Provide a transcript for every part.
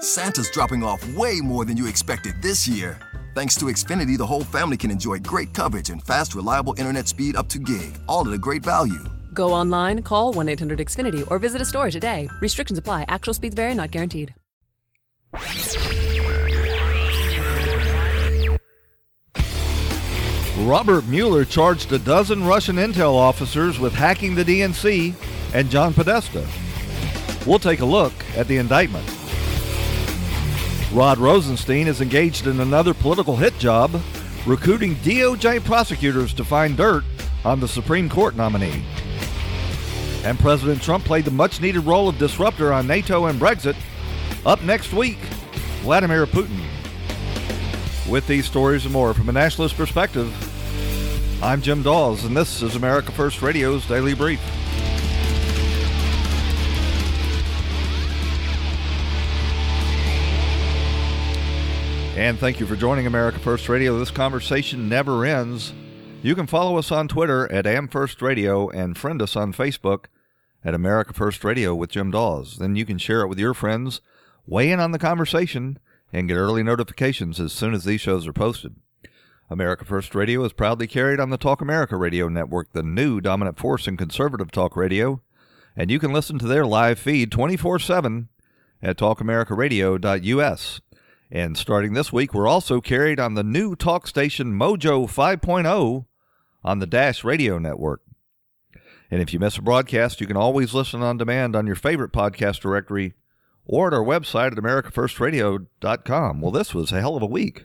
Santa's dropping off way more than you expected this year. Thanks to Xfinity, the whole family can enjoy great coverage and fast, reliable internet speed up to gig, all at a great value. Go online, call 1 800 Xfinity, or visit a store today. Restrictions apply. Actual speeds vary, not guaranteed. Robert Mueller charged a dozen Russian intel officers with hacking the DNC and John Podesta. We'll take a look at the indictment. Rod Rosenstein is engaged in another political hit job, recruiting DOJ prosecutors to find dirt on the Supreme Court nominee. And President Trump played the much needed role of disruptor on NATO and Brexit. Up next week, Vladimir Putin. With these stories and more from a nationalist perspective, I'm Jim Dawes, and this is America First Radio's Daily Brief. And thank you for joining America First Radio. This conversation never ends. You can follow us on Twitter at AmFirstRadio and friend us on Facebook at America First Radio with Jim Dawes. Then you can share it with your friends, weigh in on the conversation, and get early notifications as soon as these shows are posted. America First Radio is proudly carried on the Talk America Radio Network, the new dominant force in conservative talk radio, and you can listen to their live feed 24 7 at talkamericaradio.us. And starting this week, we're also carried on the new talk station Mojo 5.0 on the Dash Radio Network. And if you miss a broadcast, you can always listen on demand on your favorite podcast directory or at our website at americafirstradio.com. Well, this was a hell of a week.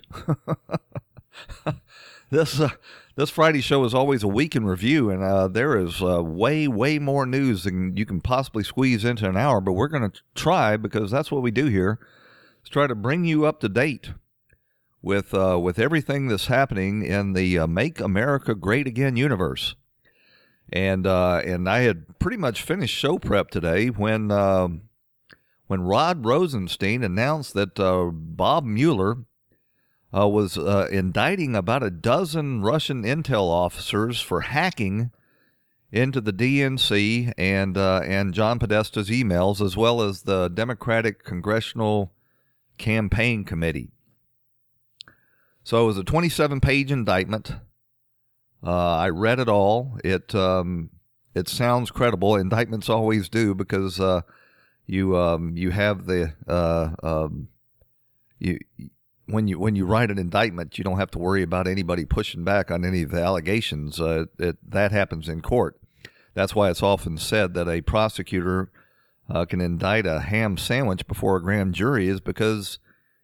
this uh, this Friday show is always a week in review, and uh, there is uh, way, way more news than you can possibly squeeze into an hour. But we're going to try because that's what we do here is try to bring you up to date with uh, with everything that's happening in the uh, Make America Great Again universe. And uh, and I had pretty much finished show prep today when um, when Rod Rosenstein announced that uh, Bob Mueller uh, was uh, indicting about a dozen Russian intel officers for hacking into the DNC and and John Podesta's emails, as well as the Democratic Congressional Campaign Committee. So it was a 27 page indictment. Uh, I read it all. It um, it sounds credible. Indictments always do because uh, you um, you have the uh, um, you when you when you write an indictment, you don't have to worry about anybody pushing back on any of the allegations. Uh, it, that happens in court. That's why it's often said that a prosecutor uh, can indict a ham sandwich before a grand jury is because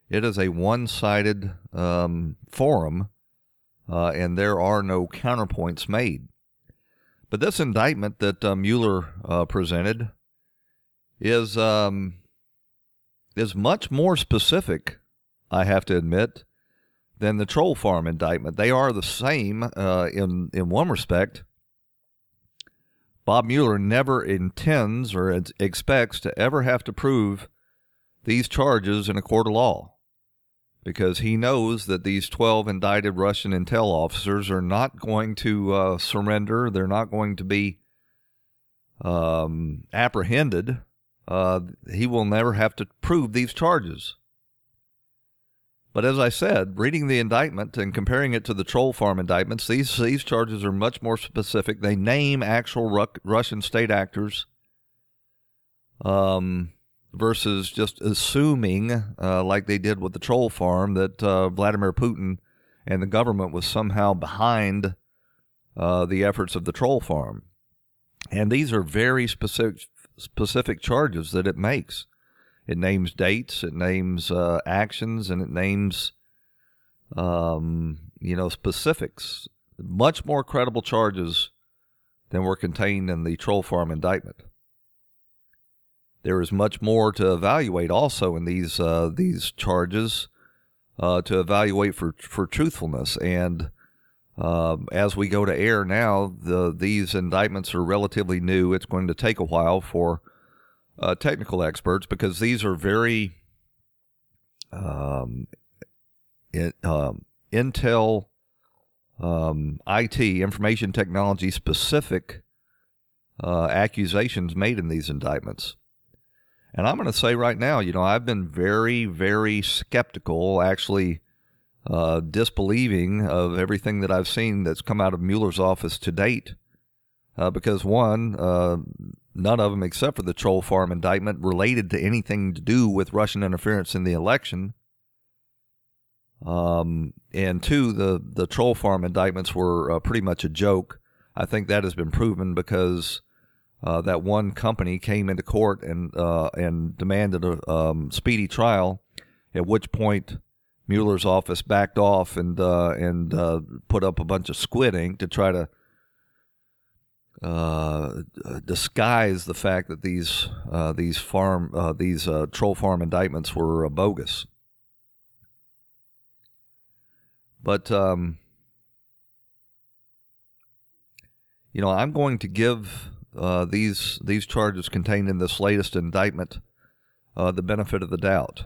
it is a one sided um, forum uh, and there are no counterpoints made. But this indictment that uh, Mueller uh, presented is um, is much more specific, I have to admit, than the troll farm indictment. They are the same uh, in in one respect. Bob Mueller never intends or expects to ever have to prove these charges in a court of law because he knows that these 12 indicted Russian intel officers are not going to uh, surrender. They're not going to be um, apprehended. Uh, he will never have to prove these charges. But as I said, reading the indictment and comparing it to the troll farm indictments, these these charges are much more specific. They name actual Ru- Russian state actors, um, versus just assuming, uh, like they did with the troll farm, that uh, Vladimir Putin and the government was somehow behind uh, the efforts of the troll farm. And these are very specific specific charges that it makes. It names dates, it names uh, actions, and it names, um, you know, specifics. Much more credible charges than were contained in the troll farm indictment. There is much more to evaluate also in these uh, these charges uh, to evaluate for for truthfulness. And um, as we go to air now, the these indictments are relatively new. It's going to take a while for uh, technical experts because these are very um, um, Intel um, IT, information technology specific uh, accusations made in these indictments. And I'm going to say right now, you know, I've been very, very skeptical, actually uh, disbelieving of everything that I've seen that's come out of Mueller's office to date. Uh, because one, uh, none of them except for the troll farm indictment related to anything to do with Russian interference in the election. Um, and two, the the troll farm indictments were uh, pretty much a joke. I think that has been proven because uh, that one company came into court and uh, and demanded a um, speedy trial, at which point Mueller's office backed off and uh, and uh, put up a bunch of squid ink to try to uh, disguise the fact that these uh, these farm uh, these uh, troll farm indictments were bogus. But um, you know, I'm going to give these these charges contained in this latest indictment the benefit of the doubt.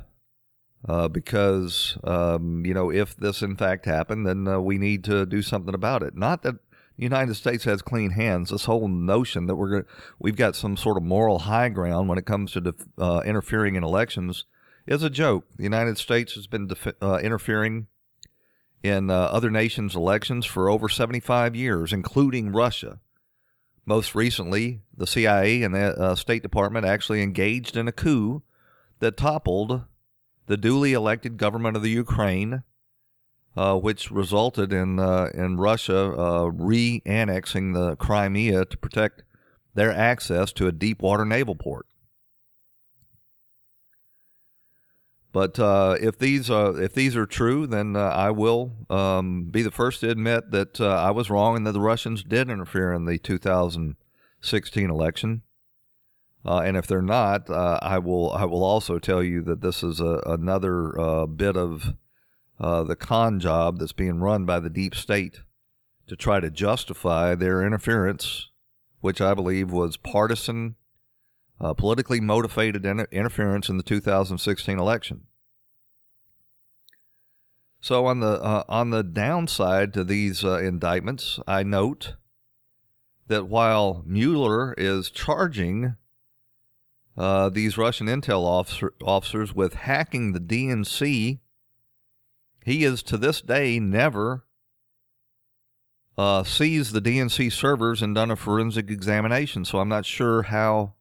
Uh, because um, you know if this in fact happened, then uh, we need to do something about it. Not that the United States has clean hands. This whole notion that we're we've got some sort of moral high ground when it comes to def- uh, interfering in elections is a joke. The United States has been def- uh, interfering in uh, other nations' elections for over 75 years, including Russia. Most recently, the CIA and the State Department actually engaged in a coup that toppled the duly elected government of the Ukraine, uh, which resulted in uh, in Russia uh, re-annexing the Crimea to protect their access to a deep water naval port. But uh, if these uh, if these are true, then I will um, be the first to admit that I was wrong and that the Russians did interfere in the 2016 election. And if they're not, I will I will also tell you that this is a, another bit of uh, the con job that's being run by the deep state to try to justify their interference, which I believe was partisan, uh, politically motivated inter- interference in the 2016 election. So on the uh, on the downside to these indictments, I note that while Mueller is charging uh, these Russian intel officer, officers with hacking the DNC. He is to this day never uh, seized the DNC servers and done a forensic examination. So I'm not sure how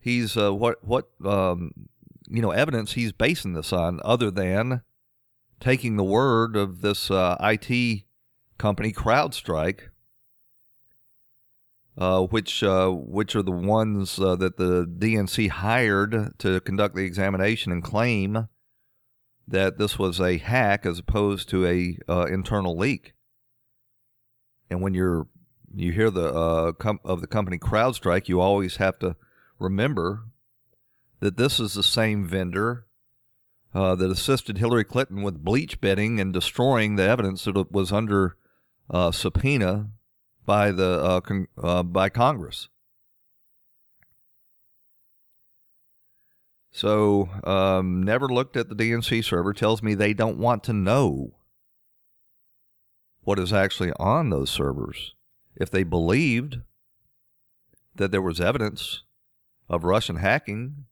he's uh, what what um, you know evidence he's basing this on, other than taking the word of this uh, IT company CrowdStrike uh, which uh, which are the ones uh, that the DNC hired to conduct the examination and claim that this was a hack as opposed to a uh, internal leak. And when you're you hear the uh, com- of the company CrowdStrike, you always have to remember that this is the same vendor uh, that assisted Hillary Clinton with bleach betting and destroying the evidence that was under subpoena by the uh, con- uh, by Congress. So, um, never looked at the DNC server. Tells me they don't want to know what is actually on those servers. If they believed that there was evidence of Russian hacking,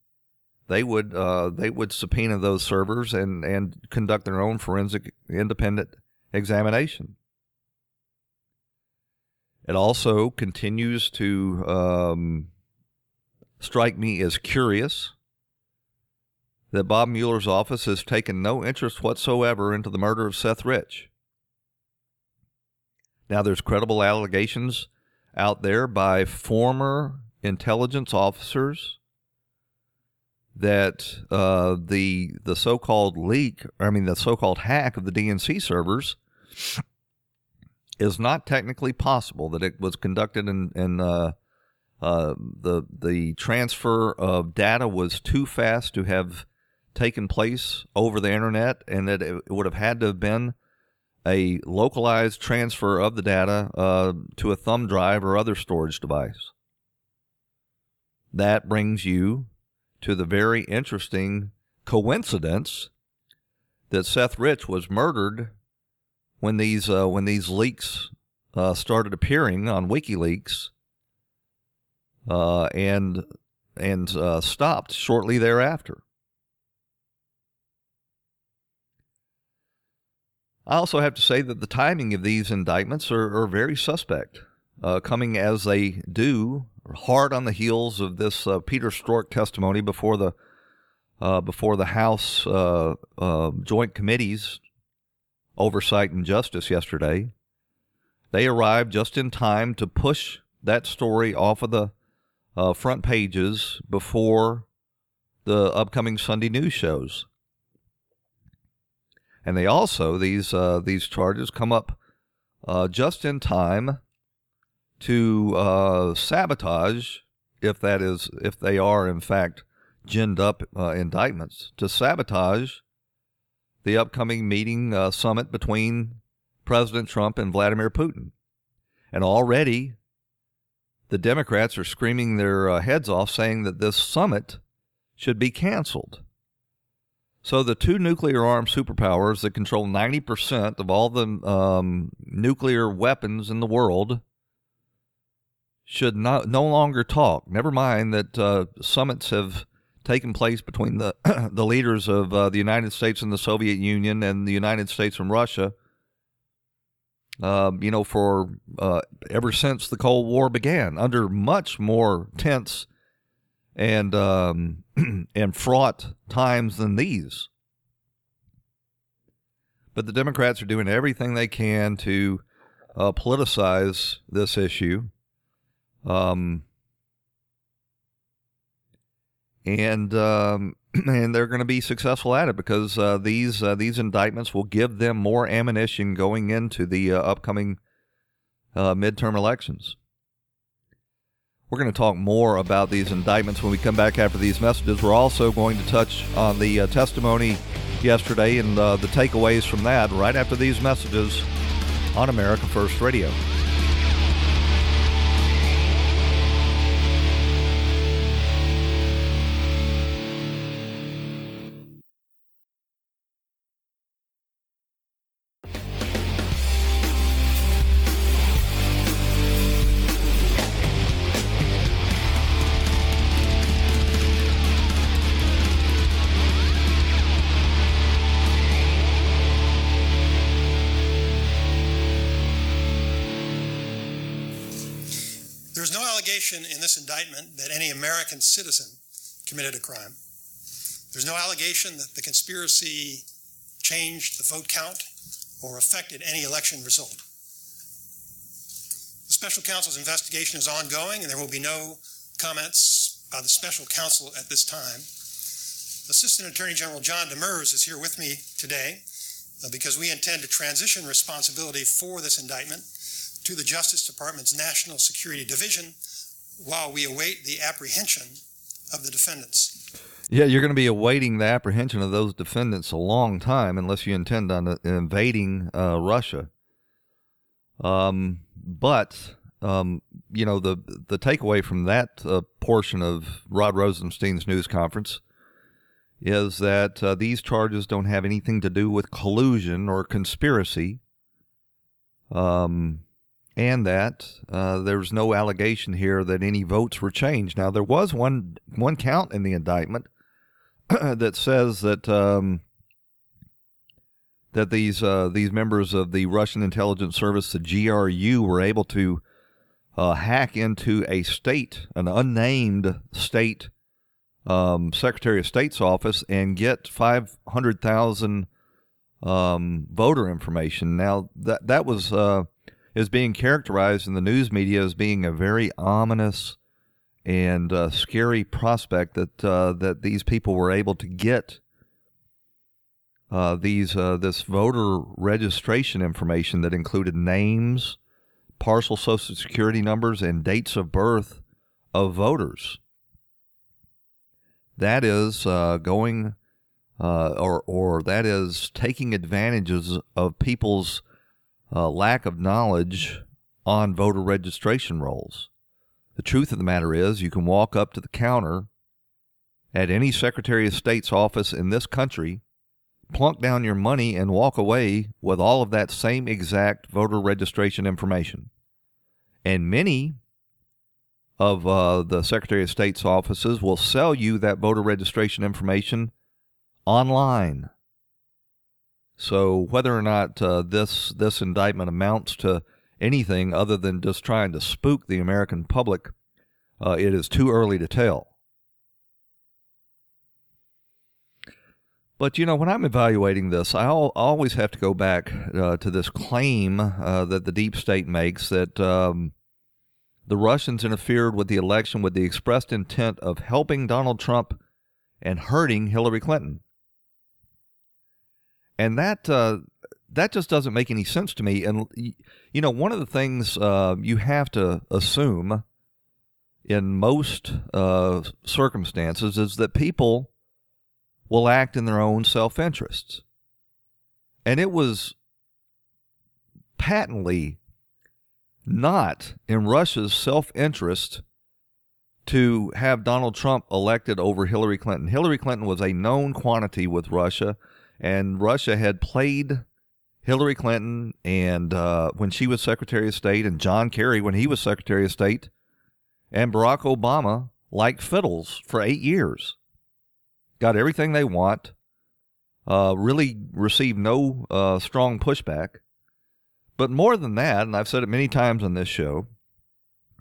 they would uh, they would subpoena those servers and and conduct their own forensic independent examination. It also continues to um, strike me as curious that Bob Mueller's office has taken no interest whatsoever into the murder of Seth Rich. Now, there's credible allegations out there by former intelligence officers that uh, the the so-called leak, I mean the so-called hack of the DNC servers is not technically possible that it was conducted in, in uh, uh, the the transfer of data was too fast to have taken place over the internet, and that it would have had to have been a localized transfer of the data uh, to a thumb drive or other storage device. That brings you to the very interesting coincidence that Seth Rich was murdered when these uh, when these leaks uh, started appearing on WikiLeaks, uh, and and uh, stopped shortly thereafter. I also have to say that the timing of these indictments are, are very suspect, uh, coming as they do hard on the heels of this uh, Peter Strzok testimony before the uh, before the House uh, uh, Joint Committees Oversight and Justice yesterday. They arrived just in time to push that story off of the uh, front pages before the upcoming Sunday news shows. And they also these uh, these charges come up uh, just in time to uh, sabotage, if that is if they are in fact ginned up uh, indictments, to sabotage the upcoming meeting uh, summit between President Trump and Vladimir Putin. And already the Democrats are screaming their uh, heads off saying that this summit should be canceled. So the two nuclear armed superpowers that control 90% of all the um, nuclear weapons in the world should not no longer talk. Never mind that uh, summits have taken place between the the leaders of uh, the United States and the Soviet Union and the United States and Russia um, you know, for uh, ever since the Cold War began, under much more tense and um, and fraught times than these. But the Democrats are doing everything they can to uh, politicize this issue. Um, and um, and they're going to be successful at it because uh, these uh, these indictments will give them more ammunition going into the uh, upcoming uh, midterm elections. We're going to talk more about these indictments when we come back after these messages. We're also going to touch on the uh, testimony yesterday and uh, the takeaways from that right after these messages on America First Radio. American citizen committed a crime. There's no allegation that the conspiracy changed the vote count or affected any election result. The special counsel's investigation is ongoing, and there will be no comments by the special counsel at this time. Assistant Attorney General John Demers is here with me today uh, because we intend to transition responsibility for this indictment to the Justice Department's National Security Division while we await the apprehension of the defendants. Yeah, you're going to be awaiting the apprehension of those defendants a long time unless you intend on uh, invading uh, Russia. Um, but um, you know the the takeaway from that uh, portion of Rod Rosenstein's news conference is that uh, these charges don't have anything to do with collusion or conspiracy. Um, and that uh, there was no allegation here that any votes were changed. Now there was one one count in the indictment that says that um, that these uh, these members of the Russian intelligence service, the GRU, were able to uh, hack into a state, an unnamed state um, Secretary of State's office, and get five hundred thousand um, voter information. Now that that was uh, is being characterized in the news media as being a very ominous and uh, scary prospect that uh, that these people were able to get uh, these uh, this voter registration information that included names, partial social security numbers, and dates of birth of voters. That is uh, going, uh, or or that is taking advantages of people's uh, lack of knowledge on voter registration rolls. The truth of the matter is, you can walk up to the counter at any Secretary of State's office in this country, plunk down your money, and walk away with all of that same exact voter registration information. And many of uh, the Secretary of State's offices will sell you that voter registration information online. So whether or not uh, this this indictment amounts to anything other than just trying to spook the American public, uh, it is too early to tell. But you know, when I'm evaluating this, I always have to go back uh, to this claim uh, that the deep state makes that um, the Russians interfered with the election with the expressed intent of helping Donald Trump and hurting Hillary Clinton. And that uh, that just doesn't make any sense to me. And you know, one of the things uh, you have to assume in most uh, circumstances is that people will act in their own self interests. And it was patently not in Russia's self interest to have Donald Trump elected over Hillary Clinton. Hillary Clinton was a known quantity with Russia, and Russia had played Hillary Clinton and uh, when she was Secretary of State, and John Kerry when he was Secretary of State, and Barack Obama like fiddles for eight years got everything they want, uh, really received no uh, strong pushback. But more than that, and I've said it many times on this show,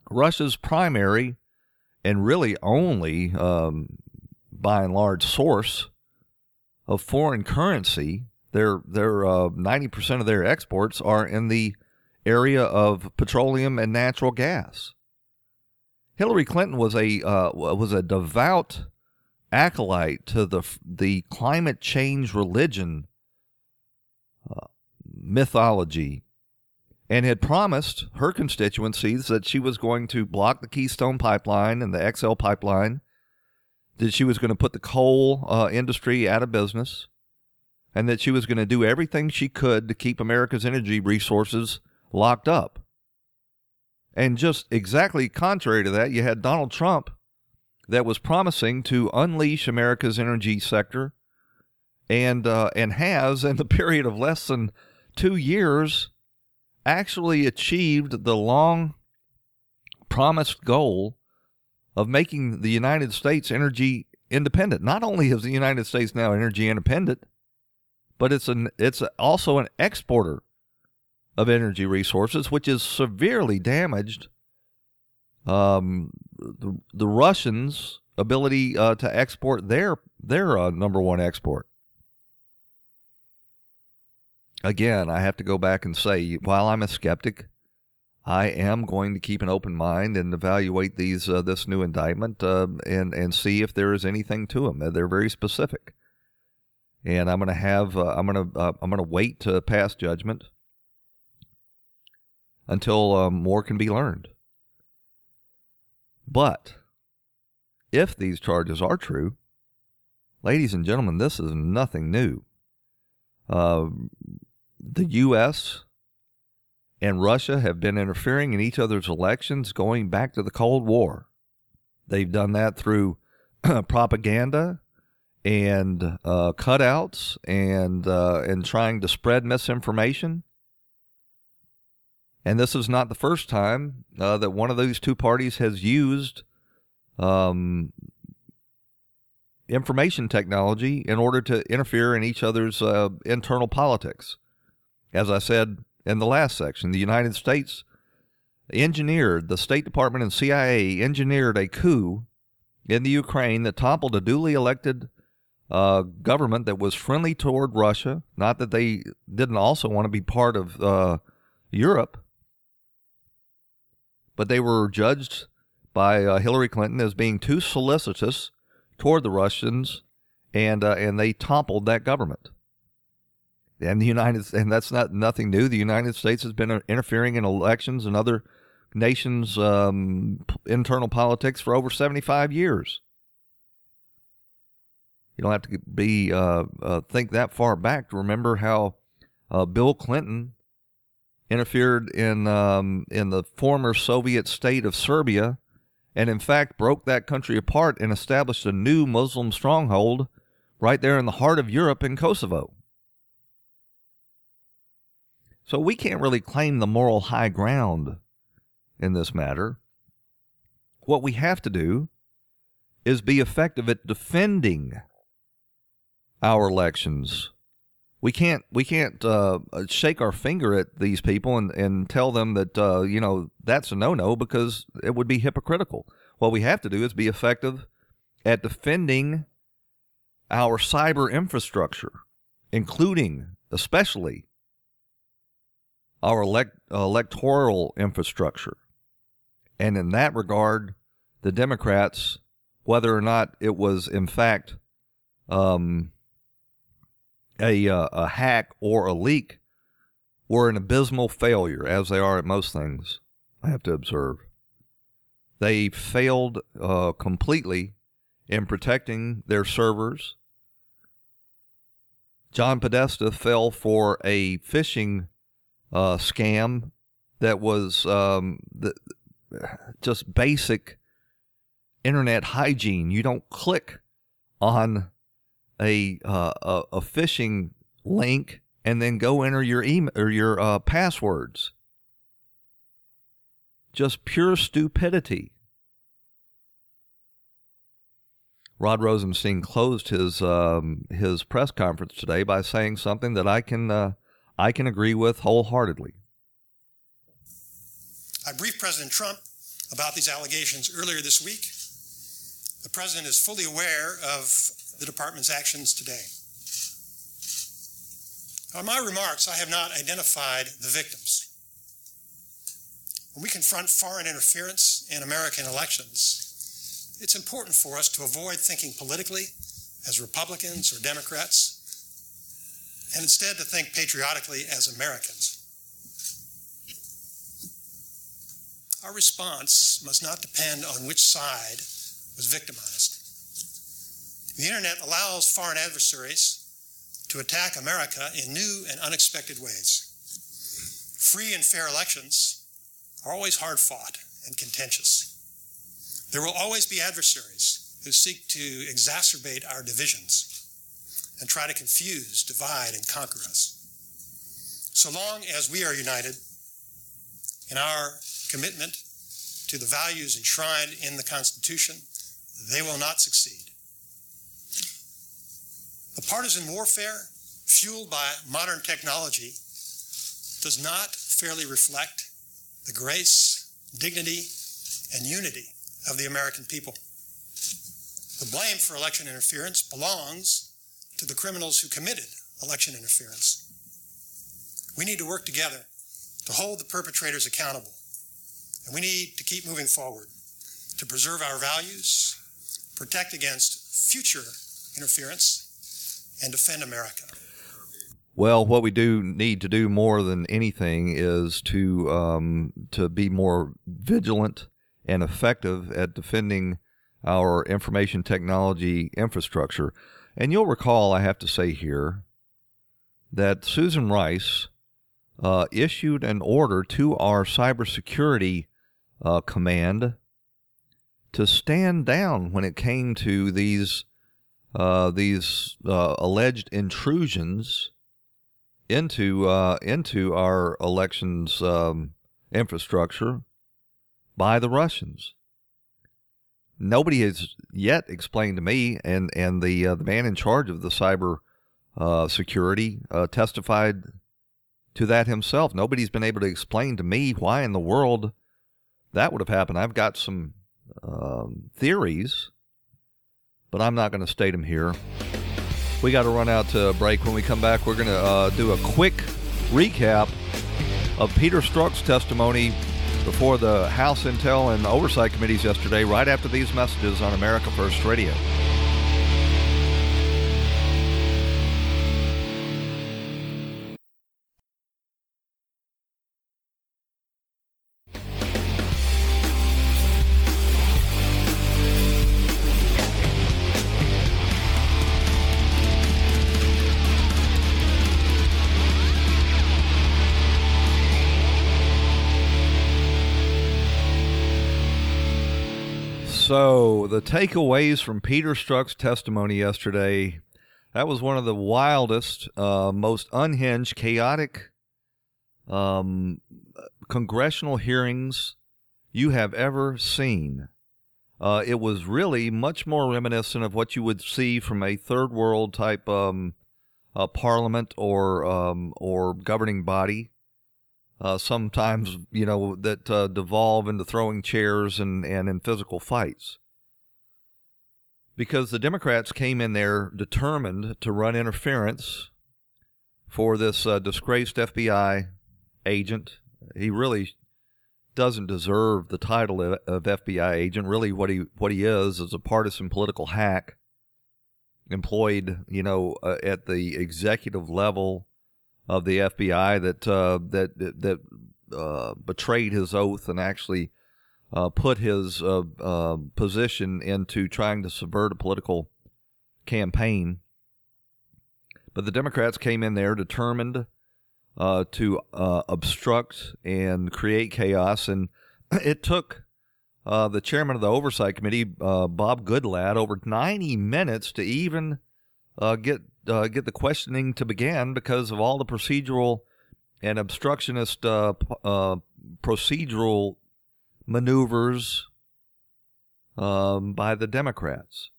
Russia's primary and really only, um, by and large, source of foreign currency, their their uh, ninety percent of their exports are in the area of petroleum and natural gas. Hillary Clinton was a uh, was a devout acolyte to the the climate change religion uh, mythology and had promised her constituencies that she was going to block the Keystone pipeline and the XL pipeline, that she was going to put the coal uh, industry out of business, and that she was going to do everything she could to keep America's energy resources locked up. And just exactly contrary to that, you had Donald Trump that was promising to unleash America's energy sector and uh, and has in the period of less than two years actually achieved the long promised goal of making the United States energy independent. Not only is the United States now energy independent, but it's an it's also an exporter of energy resources, which is severely damaged um, the, the Russians' ability uh, to export their their uh, number one export. Again, I have to go back and say, while I'm a skeptic, I am going to keep an open mind and evaluate these uh, this new indictment uh, and and see if there is anything to them. They're very specific, and I'm going to have uh, I'm going to uh, I'm going to wait to pass judgment until uh, more can be learned. But if these charges are true, ladies and gentlemen, this is nothing new. Uh, the U.S. and Russia have been interfering in each other's elections going back to the Cold War. They've done that through propaganda and uh, cutouts and uh, and trying to spread misinformation. And this is not the first time uh, that one of those two parties has used um, information technology in order to interfere in each other's uh, internal politics. As I said in the last section, the United States engineered, the State Department and CIA engineered a coup in the Ukraine that toppled a duly elected uh, government that was friendly toward Russia. Not that they didn't also want to be part of uh, Europe, but they were judged by uh, Hillary Clinton as being too solicitous toward the Russians, and uh, and they toppled that government. And the United and that's not nothing new. The United States has been uh, interfering in elections and other nations' um, internal politics for over seventy five years. You don't have to be uh, uh, think that far back to remember how uh, Bill Clinton interfered in um, in the former Soviet state of Serbia, and in fact broke that country apart and established a new Muslim stronghold right there in the heart of Europe in Kosovo. So we can't really claim the moral high ground in this matter. what we have to do is be effective at defending our elections. We can't we can't uh, shake our finger at these people and, and tell them that uh, you know that's a no no because it would be hypocritical. What we have to do is be effective at defending our cyber infrastructure, including especially our elect, electoral infrastructure. And in that regard, the Democrats, whether or not it was in fact um, a, uh, a hack or a leak, were an abysmal failure, as they are at most things, I have to observe. They failed uh, completely in protecting their servers. John Podesta fell for a phishing uh, scam that was um, the, just basic internet hygiene. You don't click on a uh, a, a phishing link and then go enter your email or your uh, passwords. Just pure stupidity. Rod Rosenstein closed his um, his press conference today by saying something that I can uh, I can agree with wholeheartedly. I briefed President Trump about these allegations earlier this week. The president is fully aware of the department's actions today. On my remarks, I have not identified the victims. When we confront foreign interference in American elections, it's important for us to avoid thinking politically as Republicans or Democrats, and instead to think patriotically as Americans. Our response must not depend on which side was victimized. The internet allows foreign adversaries to attack America in new and unexpected ways. Free and fair elections are always hard fought and contentious. There will always be adversaries who seek to exacerbate our divisions and try to confuse, divide, and conquer us. So long as we are united in our commitment to the values enshrined in the Constitution, they will not succeed. The partisan warfare fueled by modern technology does not fairly reflect the grace, dignity, and unity of the American people. The blame for election interference belongs to the criminals who committed election interference. We need to work together to hold the perpetrators accountable. And we need to keep moving forward to preserve our values, protect against future interference, and defend America. Well, what we do need to do more than anything is to um, to be more vigilant and effective at defending our information technology infrastructure. And you'll recall, I have to say here, that Susan Rice uh, issued an order to our cybersecurity uh, command to stand down when it came to these uh, these uh, alleged intrusions into uh, into our elections um, infrastructure by the Russians. Nobody has yet explained to me, and and the uh, the man in charge of the cyber uh, security uh, testified to that himself. Nobody's been able to explain to me why in the world that would have happened. I've got some um, theories but I'm not going to state them here. We got to run out to break. When we come back, we're going to uh, do a quick recap of Peter Strzok's testimony before the House Intel and Oversight Committees yesterday, right after these messages on America First Radio. So, the takeaways from Peter Strzok's testimony yesterday that was one of the wildest, uh, most unhinged, chaotic um, congressional hearings you have ever seen. uh, it was really much more reminiscent of what you would see from a third world type um, uh, parliament or um, or governing body. Uh, sometimes you know that uh, devolve into throwing chairs and and in physical fights. Because the Democrats came in there determined to run interference for this uh, disgraced FBI agent. He really doesn't deserve the title of, of FBI agent. Really, what he what he is is a partisan political hack employed, you know, uh, at the executive level of the FBI that uh, that that uh, betrayed his oath and actually uh, put his uh, uh, position into trying to subvert a political campaign. But the Democrats came in there determined uh, to obstruct and create chaos. And it took the chairman of the Oversight Committee, Bob Goodlatte, over 90 minutes to even uh, get uh, get the questioning to begin because of all the procedural and obstructionist procedural maneuvers um, by the Democrats.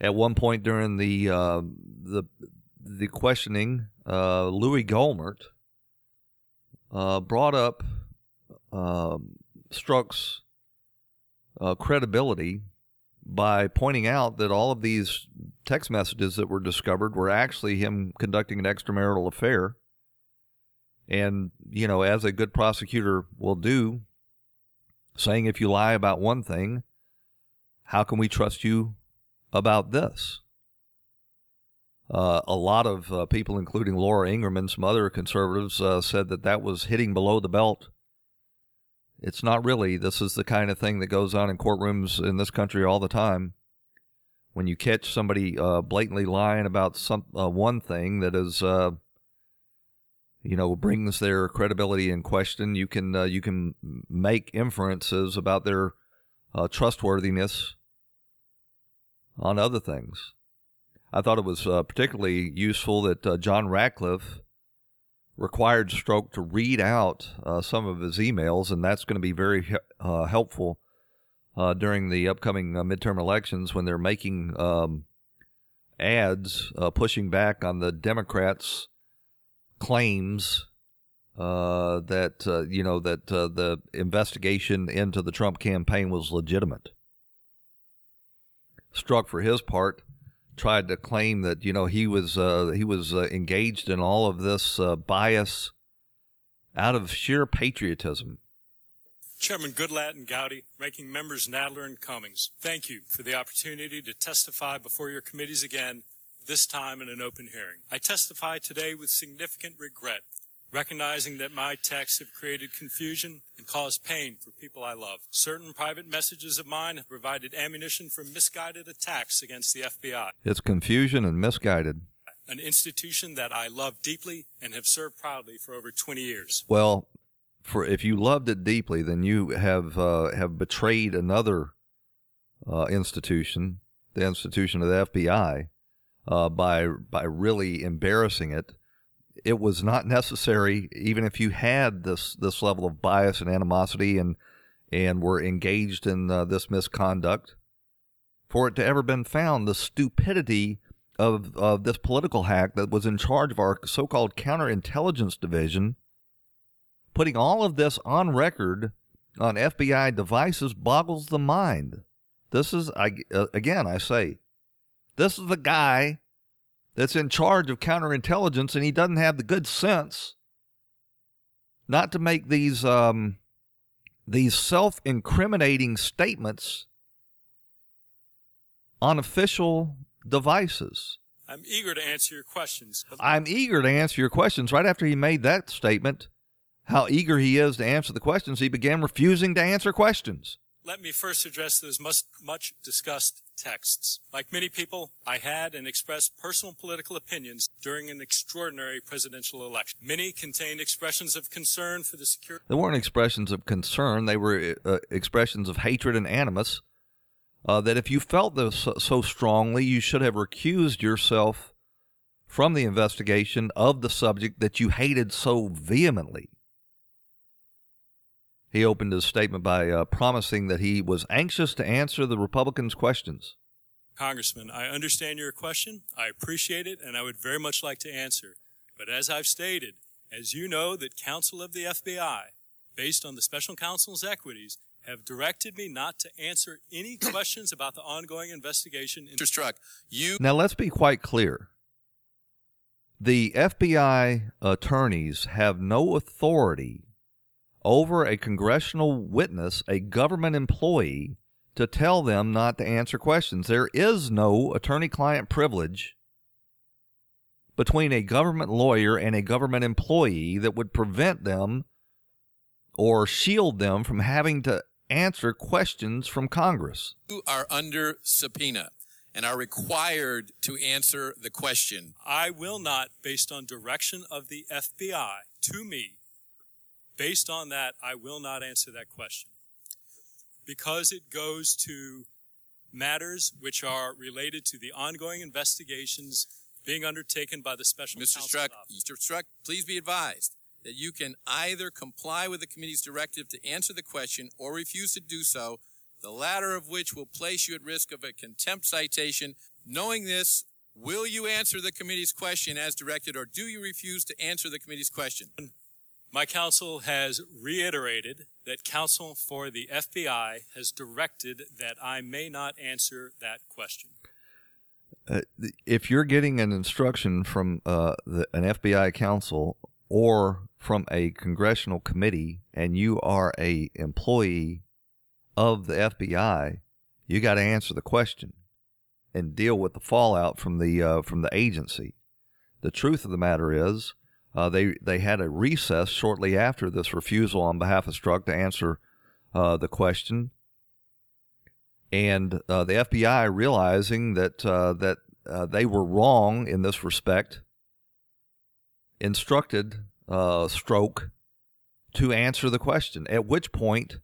At one point during the the the questioning, uh, Louis Gohmert uh, brought up uh, Strzok's uh, credibility by pointing out that all of these text messages that were discovered were actually him conducting an extramarital affair. And, you know, as a good prosecutor will do, saying if you lie about one thing, how can we trust you about this? Uh, a lot of uh, people, including Laura Ingraham and some other conservatives, uh, said that that was hitting below the belt. It's not really. This is the kind of thing that goes on in courtrooms in this country all the time. When you catch somebody uh, blatantly lying about some uh, one thing that is, uh, you know, brings their credibility in question, you can you can make inferences about their trustworthiness on other things. I thought it was uh, particularly useful that uh, John Ratcliffe required Strzok to read out uh, some of his emails, and that's going to be very uh, helpful uh, during the upcoming uh, midterm elections when they're making um, ads pushing back on the Democrats' claims that you know that the investigation into the Trump campaign was legitimate. Strzok, for his part, tried to claim that you know he was uh, he was uh, engaged in all of this uh, bias out of sheer patriotism. Chairman Goodlatte and Gowdy, ranking members Nadler and Cummings, thank you for the opportunity to testify before your committees again, this time in an open hearing. I testify today with significant regret recognizing that my texts have created confusion and caused pain for people I love. Certain private messages of mine have provided ammunition for misguided attacks against the FBI. It's confusion and misguided. An institution that I love deeply and have served proudly for over 20 years. Well, for if you loved it deeply, then you have uh, have betrayed another uh, institution, the institution of the FBI, uh, by by really embarrassing it it was not necessary, even if you had this this level of bias and animosity and and were engaged in uh, this misconduct, for it to ever been found the stupidity of of this political hack that was in charge of our so-called counterintelligence division, putting all of this on record on FBI devices boggles the mind. This is I, uh, again I say, this is the guy that's in charge of counterintelligence, and he doesn't have the good sense not to make these um, these self-incriminating statements on official devices. I'm eager to answer your questions. I'm eager to answer your questions. Right after he made that statement, how eager he is to answer the questions, he began refusing to answer questions. Let me first address those much, discussed texts. Like many people, I had and expressed personal political opinions during an extraordinary presidential election. Many contained expressions of concern for the security. They weren't expressions of concern, they were uh, expressions of hatred and animus. Uh, that if you felt this so strongly, you should have recused yourself from the investigation of the subject that you hated so vehemently. He opened his statement by uh, promising that he was anxious to answer the Republicans' questions. Congressman, I understand your question. I appreciate it, and I would very much like to answer. But as I've stated, as you know, that counsel of the FBI, based on the special counsel's equities, have directed me not to answer any questions about the ongoing investigation. Mr. Strzok, you Now, let's be quite clear. The FBI attorneys have no authority over a congressional witness, a government employee, to tell them not to answer questions. There is no attorney client privilege between a government lawyer and a government employee that would prevent them or shield them from having to answer questions from Congress. You are under subpoena and are required to answer the question. I will not, based on direction of the FBI to me, based on that, I will not answer that question. Because it goes to matters which are related to the ongoing investigations being undertaken by the special Mr. office. Mr. Strzok, please be advised that you can either comply with the committee's directive to answer the question or refuse to do so, the latter of which will place you at risk of a contempt citation. Knowing this, will you answer the committee's question as directed or do you refuse to answer the committee's question? My counsel has reiterated that counsel for the FBI has directed that I may not answer that question. uh, if you're getting an instruction from uh, the, an FBI counsel or from a congressional committee and you are a employee of the FBI, you got to answer the question and deal with the fallout from the uh, from the agency. The truth of the matter is, uh, they they had a recess shortly after this refusal on behalf of Strzok to answer uh, the question, and uh, the FBI realizing that uh, that uh, they were wrong in this respect, instructed uh, Strzok to answer the question. At which point,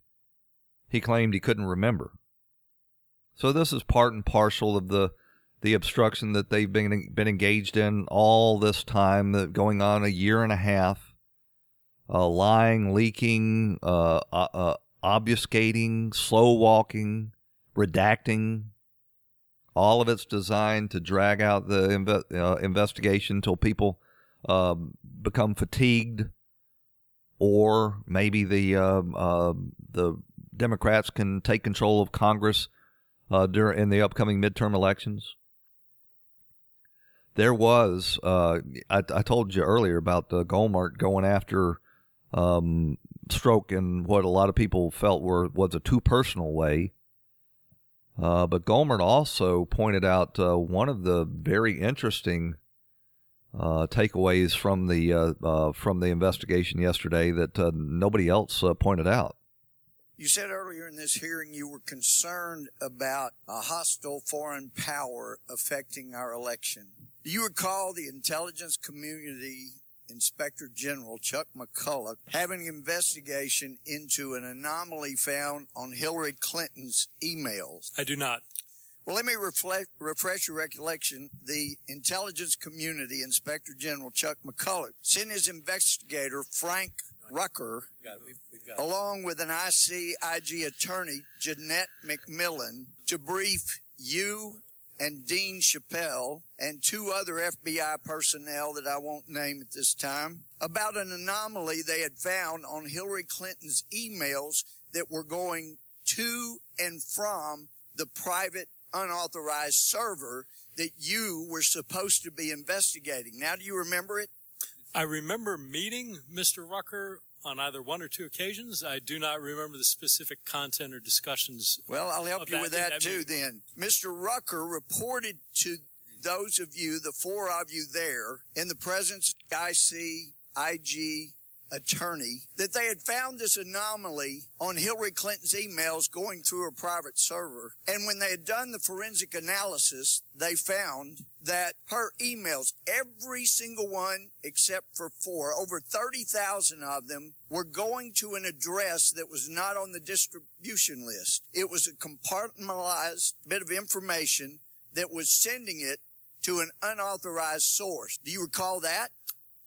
he claimed he couldn't remember. So this is part and parcel of the the obstruction that they've been been engaged in all this time, that going on a year and a half, uh, lying, leaking, uh, uh, uh, obfuscating, slow walking, redacting. All of it's designed to drag out the inve- uh, investigation until people um, become fatigued, or maybe the um uh, the Democrats can take control of Congress uh, during in the upcoming midterm elections. There was, uh, I, I told you earlier about the Gohmert going after um, Strzok in what a lot of people felt were was a too personal way. Uh, but Gohmert also pointed out uh, one of the very interesting uh, takeaways from the uh, uh, from the investigation yesterday that nobody else pointed out. You said earlier in this hearing you were concerned about a hostile foreign power affecting our election. Do you recall the intelligence community Inspector General Chuck McCullough having an investigation into an anomaly found on Hillary Clinton's emails? I do not. Well, let me reflect, refresh your recollection. The intelligence community Inspector General Chuck McCullough sent his investigator Frank Rucker along with an ICIG attorney, Jeanette McMillan, to brief you and Dean Chappell and two other FBI personnel that I won't name at this time about an anomaly they had found on Hillary Clinton's emails that were going to and from the private unauthorized server that you were supposed to be investigating. Now, do you remember it? I remember meeting Mr. Rucker on either one or two occasions. I do not remember the specific content or discussions. Well, I'll help you with that- that that too then. Mr. Rucker reported to those of you, the four of you there, in the presence of the ICIG attorney, that they had found this anomaly on Hillary Clinton's emails going through her private server. And when they had done the forensic analysis, they found that her emails, every single one except for four, over 30,000 of them were going to an address that was not on the distribution list. It was a compartmentalized bit of information that was sending it to an unauthorized source. Do you recall that?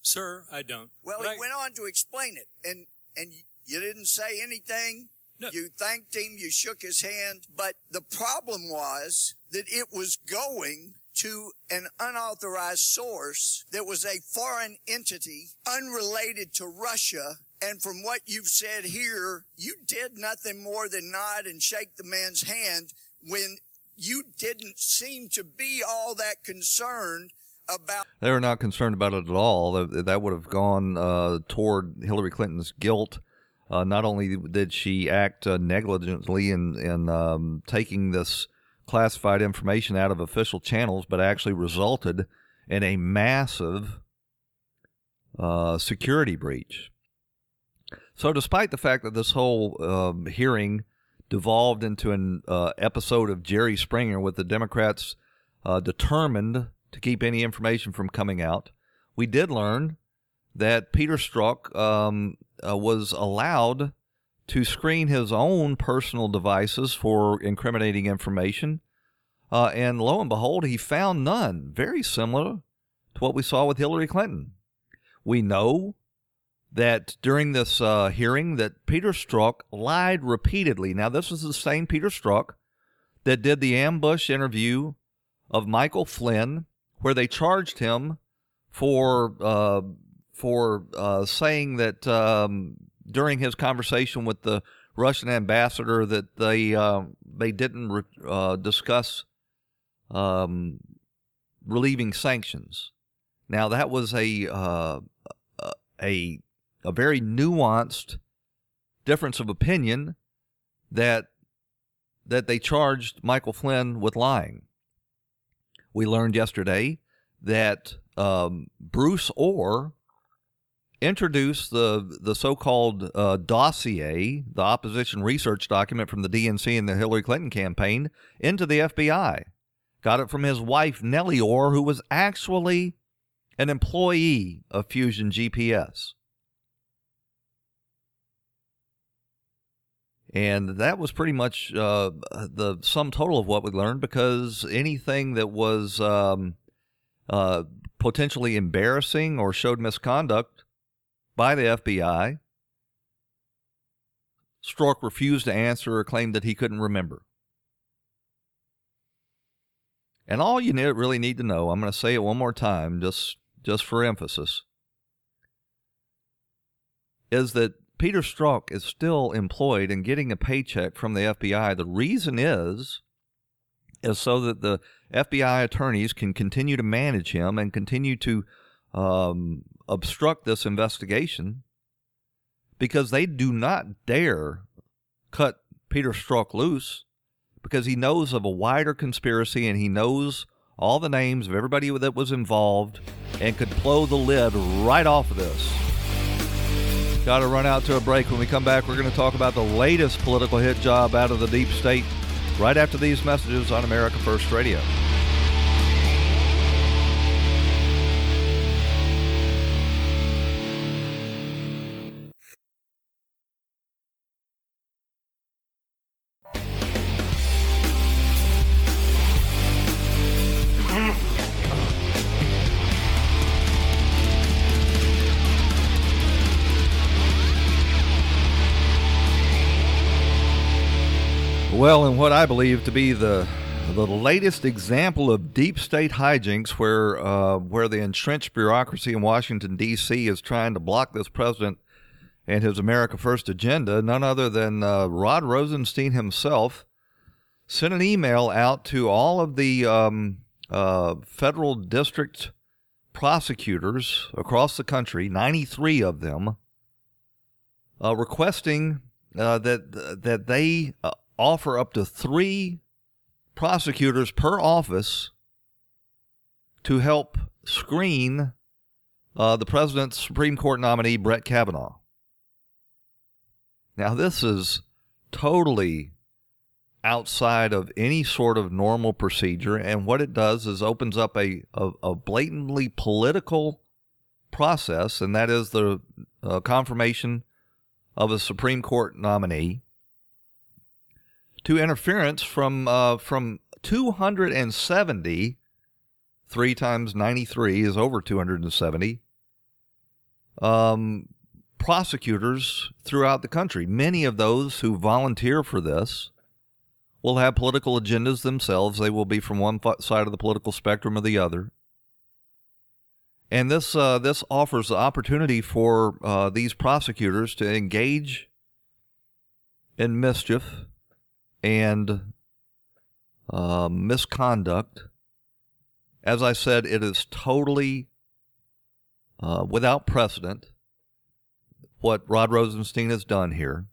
Sir, I don't. Well, But he I- went on to explain it, and and You didn't say anything. No. You thanked him. You shook his hand. But the problem was that it was going to an unauthorized source that was a foreign entity unrelated to Russia. And from what you've said here, you did nothing more than nod and shake the man's hand when you didn't seem to be all that concerned about. They were not concerned about it at all. That, would have gone uh, toward Hillary Clinton's guilt. Uh, not only did she act uh, negligently in, in um, taking this classified information out of official channels, but actually resulted in a massive uh, security breach. So, despite the fact that this whole um, hearing devolved into an uh, episode of Jerry Springer with the Democrats uh, determined to keep any information from coming out, we did learn that Peter Strzok um, uh, was allowed to screen his own personal devices for incriminating information. Uh, and lo and behold, he found none, very similar to what we saw with Hillary Clinton. We know that during this uh, hearing that Peter Strzok lied repeatedly. Now, this is the same Peter Strzok that did the ambush interview of Michael Flynn, where they charged him for uh, for uh, saying that um, during his conversation with the Russian ambassador that they uh, they didn't re- uh, discuss um, relieving sanctions. Now that was a uh, a a very nuanced difference of opinion that that they charged Michael Flynn with lying. We learned yesterday that um, Bruce Ohr introduced the the so-called uh, dossier, the opposition research document from the DNC and the Hillary Clinton campaign, into the FBI. Got it from his wife Nellie Ohr, who was actually an employee of Fusion GPS. And that was pretty much uh, the sum total of what we learned because anything that was um, uh, potentially embarrassing or showed misconduct by the FBI, Strzok refused to answer or claimed that he couldn't remember. And all you really need to know, I'm going to say it one more time just, just for emphasis, is that Peter Strzok is still employed and getting a paycheck from the FBI. The reason is is so that the FBI attorneys can continue to manage him and continue to um, obstruct this investigation because they do not dare cut Peter Strzok loose because he knows of a wider conspiracy and he knows all the names of everybody that was involved and could blow the lid right off of this. Got to run out to a break. When we come back, we're going to talk about the latest political hit job out of the deep state right after these messages on America First Radio. Well, in what I believe to be the the latest example of deep state hijinks, where uh, where the entrenched bureaucracy in Washington D.C. is trying to block this president and his America First agenda, none other than uh, Rod Rosenstein himself sent an email out to all of the um, uh, federal district prosecutors across the country, 93 of them, uh, requesting uh, that that they uh, offer up to three prosecutors per office to help screen uh, the president's Supreme Court nominee, Brett Kavanaugh. Now, this is totally outside of any sort of normal procedure, and what it does is opens up a, a, a blatantly political process, and that is the uh, confirmation of a Supreme Court nominee to interference from uh, from 270 3 times 93 is over 270 um, prosecutors throughout the country. Many of those who volunteer for this will have political agendas themselves. They will be from one side of the political spectrum or the other. And this uh, this offers the opportunity for uh, these prosecutors to engage in mischief and uh, misconduct. As I said, it is totally uh, without precedent what Rod Rosenstein has done here.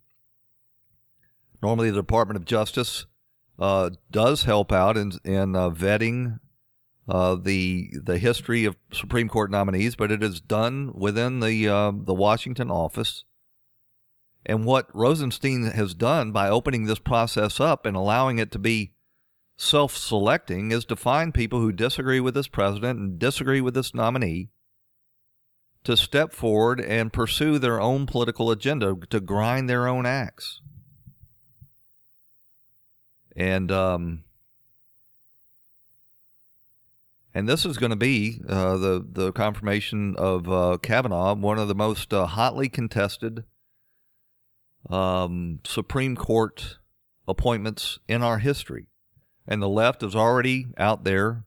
Normally, the Department of Justice uh, does help out in, in uh, vetting uh, the the history of Supreme Court nominees, but it is done within the uh, the Washington office. And what Rosenstein has done by opening this process up and allowing it to be self selecting is to find people who disagree with this president and disagree with this nominee to step forward and pursue their own political agenda, to grind their own axe. And, um, and this is going to be uh, the the confirmation of uh, Kavanaugh, one of the most uh, hotly contested um, Supreme Court appointments in our history, and the left is already out there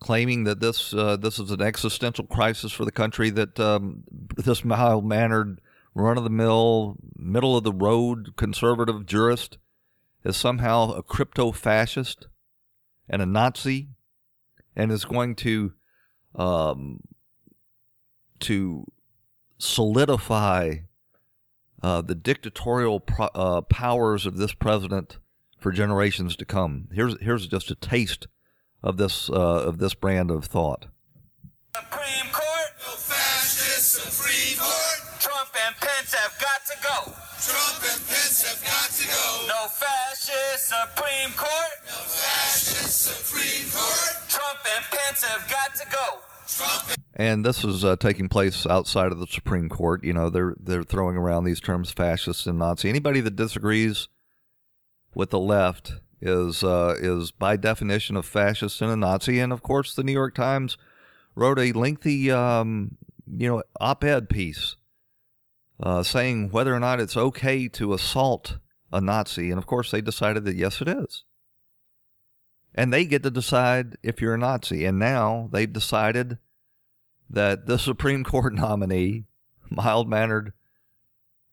claiming that this uh, this is an existential crisis for the country. That um, this mild mannered, run of the mill, middle of the road conservative jurist is somehow a crypto fascist and a Nazi, and is going to um, to solidify uh, the dictatorial pro- uh, powers of this president for generations to come. Here's here's just a taste of this uh, of this brand of thought. Supreme Court, no fascist Supreme Court. Trump and Pence have got to go. Trump and Pence have got to go. No fascist Supreme Court. No fascist Supreme Court. Trump and Pence have got to go. And this is uh, taking place outside of the Supreme Court. You know, they're they're throwing around these terms fascist and Nazi. Anybody that disagrees with the left is uh, is by definition a fascist and a Nazi. And of course, the New York Times wrote a lengthy, um, you know, op-ed piece uh, saying whether or not it's okay to assault a Nazi. And of course, they decided that yes, it is. And they get to decide if you're a Nazi. And now they've decided that the Supreme Court nominee, mild mannered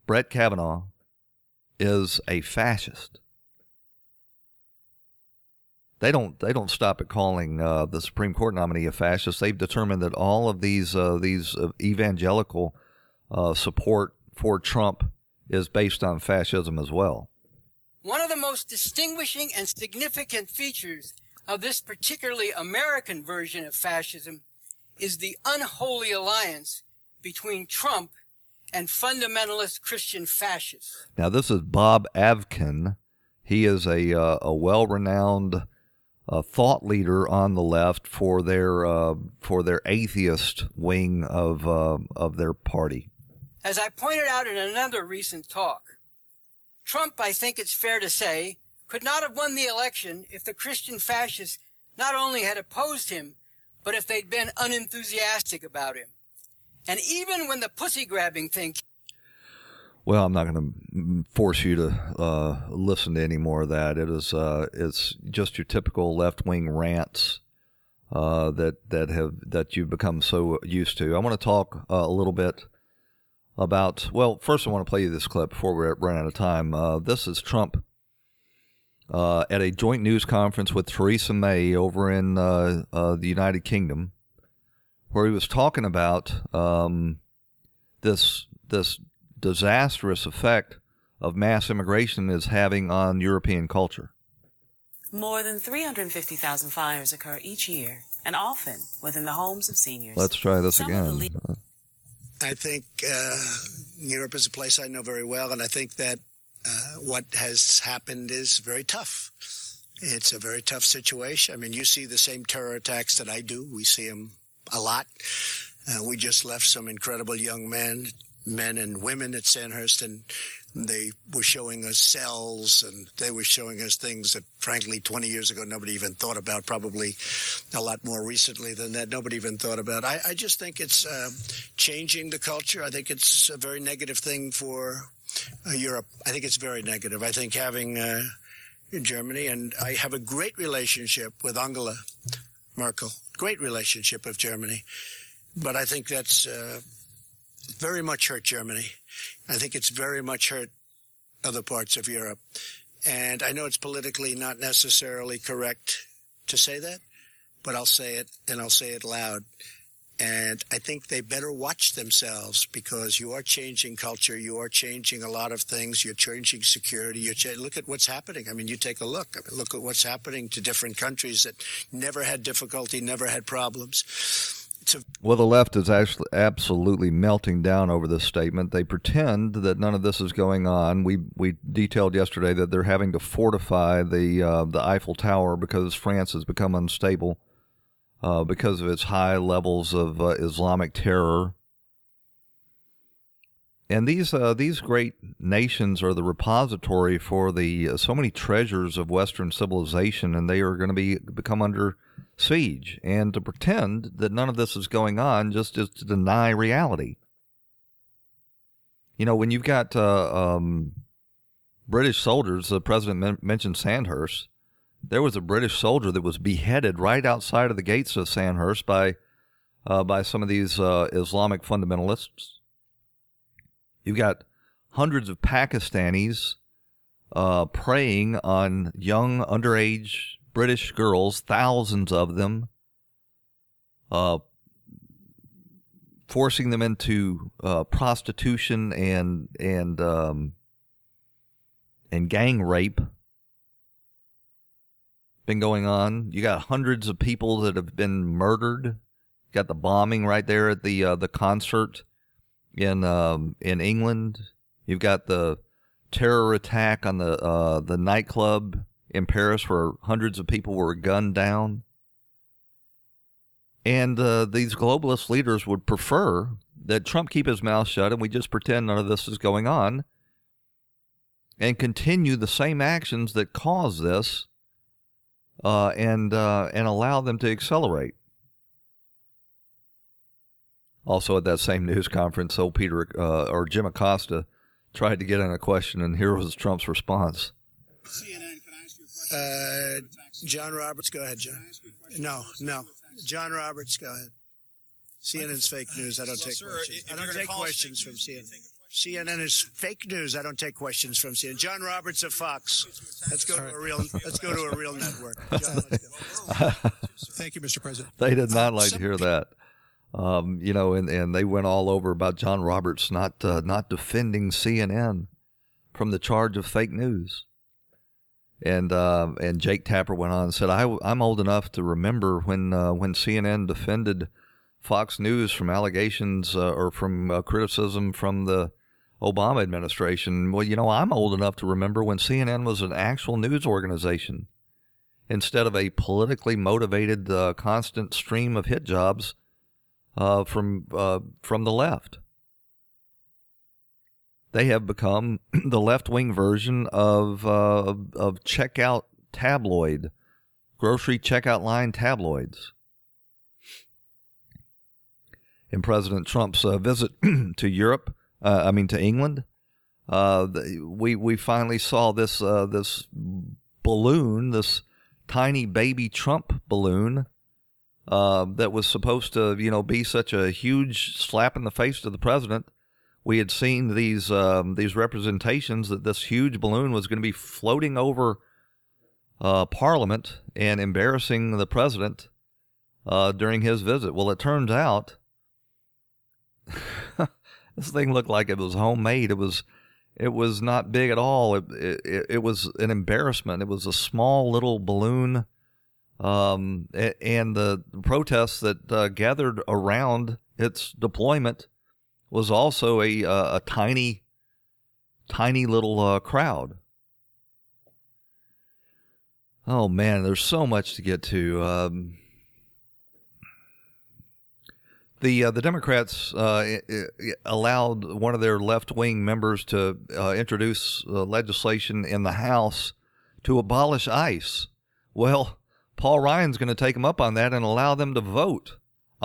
Brett Kavanaugh, is a fascist. They don't. They don't stop at calling uh, the Supreme Court nominee a fascist. They've determined that all of these uh, these uh, evangelical uh, support for Trump is based on fascism as well. One of the most distinguishing and significant features of this particularly American version of fascism is the unholy alliance between Trump and fundamentalist Christian fascists. Now, this is Bob Avakian. He is a, uh, a well renowned uh, thought leader on the left for their, uh, for their atheist wing of, uh, of their party. As I pointed out in another recent talk, Trump, I think it's fair to say, could not have won the election if the Christian fascists not only had opposed him, but if they'd been unenthusiastic about him. And even when the pussy grabbing thing. Well, I'm not going to force you to uh, listen to any more of that. It is uh, it's just your typical left wing rants uh, that that have that you've become so used to. I want to talk uh, a little bit about. Well, first I want to play you this clip before we run out of time. Uh, this is Trump uh, at a joint news conference with Theresa May over in uh, uh, the United Kingdom, where he was talking about um, this this disastrous effect of mass immigration is having on European culture. More than 350,000 fires occur each year, and often within the homes of seniors. Let's try this Some again. I think uh, Europe is a place I know very well, and I think that uh, what has happened is very tough. It's a very tough situation. I mean, you see the same terror attacks that I do. We see them a lot. Uh, we just left some incredible young men, men and women at Sandhurst, and they were showing us cells and they were showing us things that frankly 20 years ago nobody even thought about probably a lot more recently than that nobody even thought about. I, I just think it's uh, changing the culture. I think it's a very negative thing for uh, europe. I think it's very negative. I think having uh, germany and i have a great relationship with angela merkel great relationship with germany but i think that's uh, very much hurt germany I think it's very much hurt other parts of Europe. And I know it's politically not necessarily correct to say that, but I'll say it and I'll say it loud. And I think they better watch themselves because you are changing culture. You are changing a lot of things. You're changing security. You cha- look at what's happening. I mean, you take a look. I mean, look at what's happening to different countries that never had difficulty, never had problems. A- well, the left is actually absolutely melting down over this statement. They pretend that none of this is going on. We we detailed yesterday that they're having to fortify the uh, the Eiffel Tower because France has become unstable uh, because of its high levels of uh, Islamic terror. And these uh, these great nations are the repository for the uh, so many treasures of Western civilization, and they are going to be become under siege. And to pretend that none of this is going on just is to deny reality. You know, when you've got uh, um, British soldiers, the president men- mentioned Sandhurst. There was a British soldier that was beheaded right outside of the gates of Sandhurst by uh, by some of these uh, Islamic fundamentalists. You've got hundreds of Pakistanis uh, preying on young underage British girls, thousands of them, uh, forcing them into uh, prostitution and and um, and gang rape. Been going on. You got hundreds of people that have been murdered. You got the bombing right there at the uh, the concert in um, in England. You've got the terror attack on the uh, the nightclub in Paris where hundreds of people were gunned down. And uh, these globalist leaders would prefer that Trump keep his mouth shut and we just pretend none of this is going on and continue the same actions that cause this uh, and, uh, and allow them to accelerate. Also, at that same news conference, old Peter uh, or Jim Acosta tried to get in a question, and here was Trump's response. Uh, John Roberts, go ahead, John. No, no. John Roberts, go ahead. CNN's fake news. I don't take Sir, questions. I don't take questions from CNN. CNN is fake news. I don't take questions from CNN. John Roberts of Fox. Let's go to a real. Let's go to a real network. John, let's go. Thank you, Mr. President. They did not like to hear that. Um, you know, and, and they went all over about John Roberts not uh, not defending CNN from the charge of fake news. And uh, and Jake Tapper went on and said, I, I'm old enough to remember when uh, when CNN defended Fox News from allegations uh, or from uh, criticism from the Obama administration. Well, you know, I'm old enough to remember when CNN was an actual news organization instead of a politically motivated uh, constant stream of hit jobs uh, from from the left. They have become the left wing version of uh, of checkout tabloid, grocery checkout line tabloids. In President Trump's uh, visit to Europe, uh, I mean to England, uh, we we finally saw this uh, this balloon, this tiny baby Trump balloon uh, that was supposed to, you know, be such a huge slap in the face to the president. We had seen these um, these representations that this huge balloon was going to be floating over uh, Parliament and embarrassing the president uh, during his visit. Well, it turns out this thing looked like it was homemade. It was it was not big at all. It, it, it was an embarrassment. It was a small little balloon um, and the protests that uh, gathered around its deployment was also a uh, a tiny, tiny little uh, crowd. Oh man, there's so much to get to. Um, The uh, the Democrats uh, allowed one of their left wing members to uh, introduce uh, legislation in the House to abolish ICE. Well, Paul Ryan's going to take them up on that and allow them to vote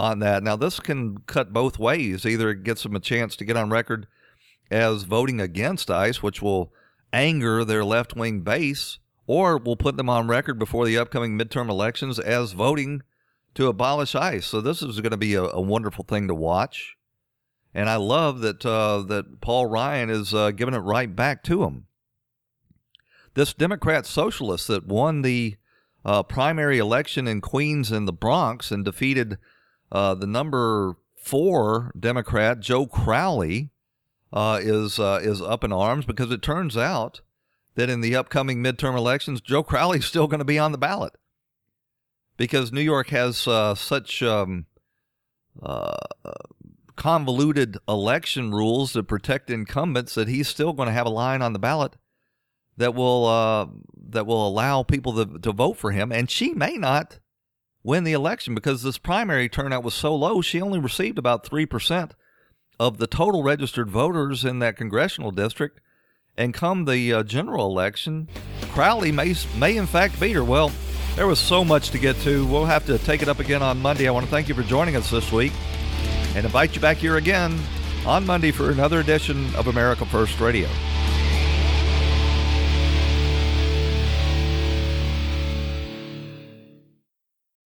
on that. Now, this can cut both ways. Either it gets them a chance to get on record as voting against ICE, which will anger their left wing base, or will put them on record before the upcoming midterm elections as voting to abolish ICE. So this is going to be a, a wonderful thing to watch. And I love that uh, that Paul Ryan is uh, giving it right back to him. This Democrat socialist that won the uh, primary election in Queens and the Bronx and defeated uh, the number four Democrat Joe Crowley uh, is uh, is up in arms because it turns out that in the upcoming midterm elections, Joe Crowley is still going to be on the ballot. Because New York has uh, such um, uh, convoluted election rules to protect incumbents that he's still going to have a line on the ballot that will uh, that will allow people to, to vote for him, and she may not win the election because this primary turnout was so low. She only received about three percent of the total registered voters in that congressional district. And come the uh, general election, Crowley may may in fact beat her. Well, there was so much to get to. We'll have to take it up again on Monday. I want to thank you for joining us this week and invite you back here again on Monday for another edition of America First Radio.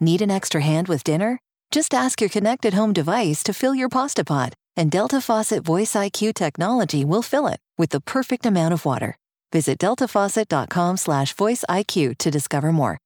Need an extra hand with dinner? Just ask your connected home device to fill your pasta pot and Delta Faucet Voice IQ technology will fill it with the perfect amount of water. Visit deltafaucet.com slash voice IQ to discover more.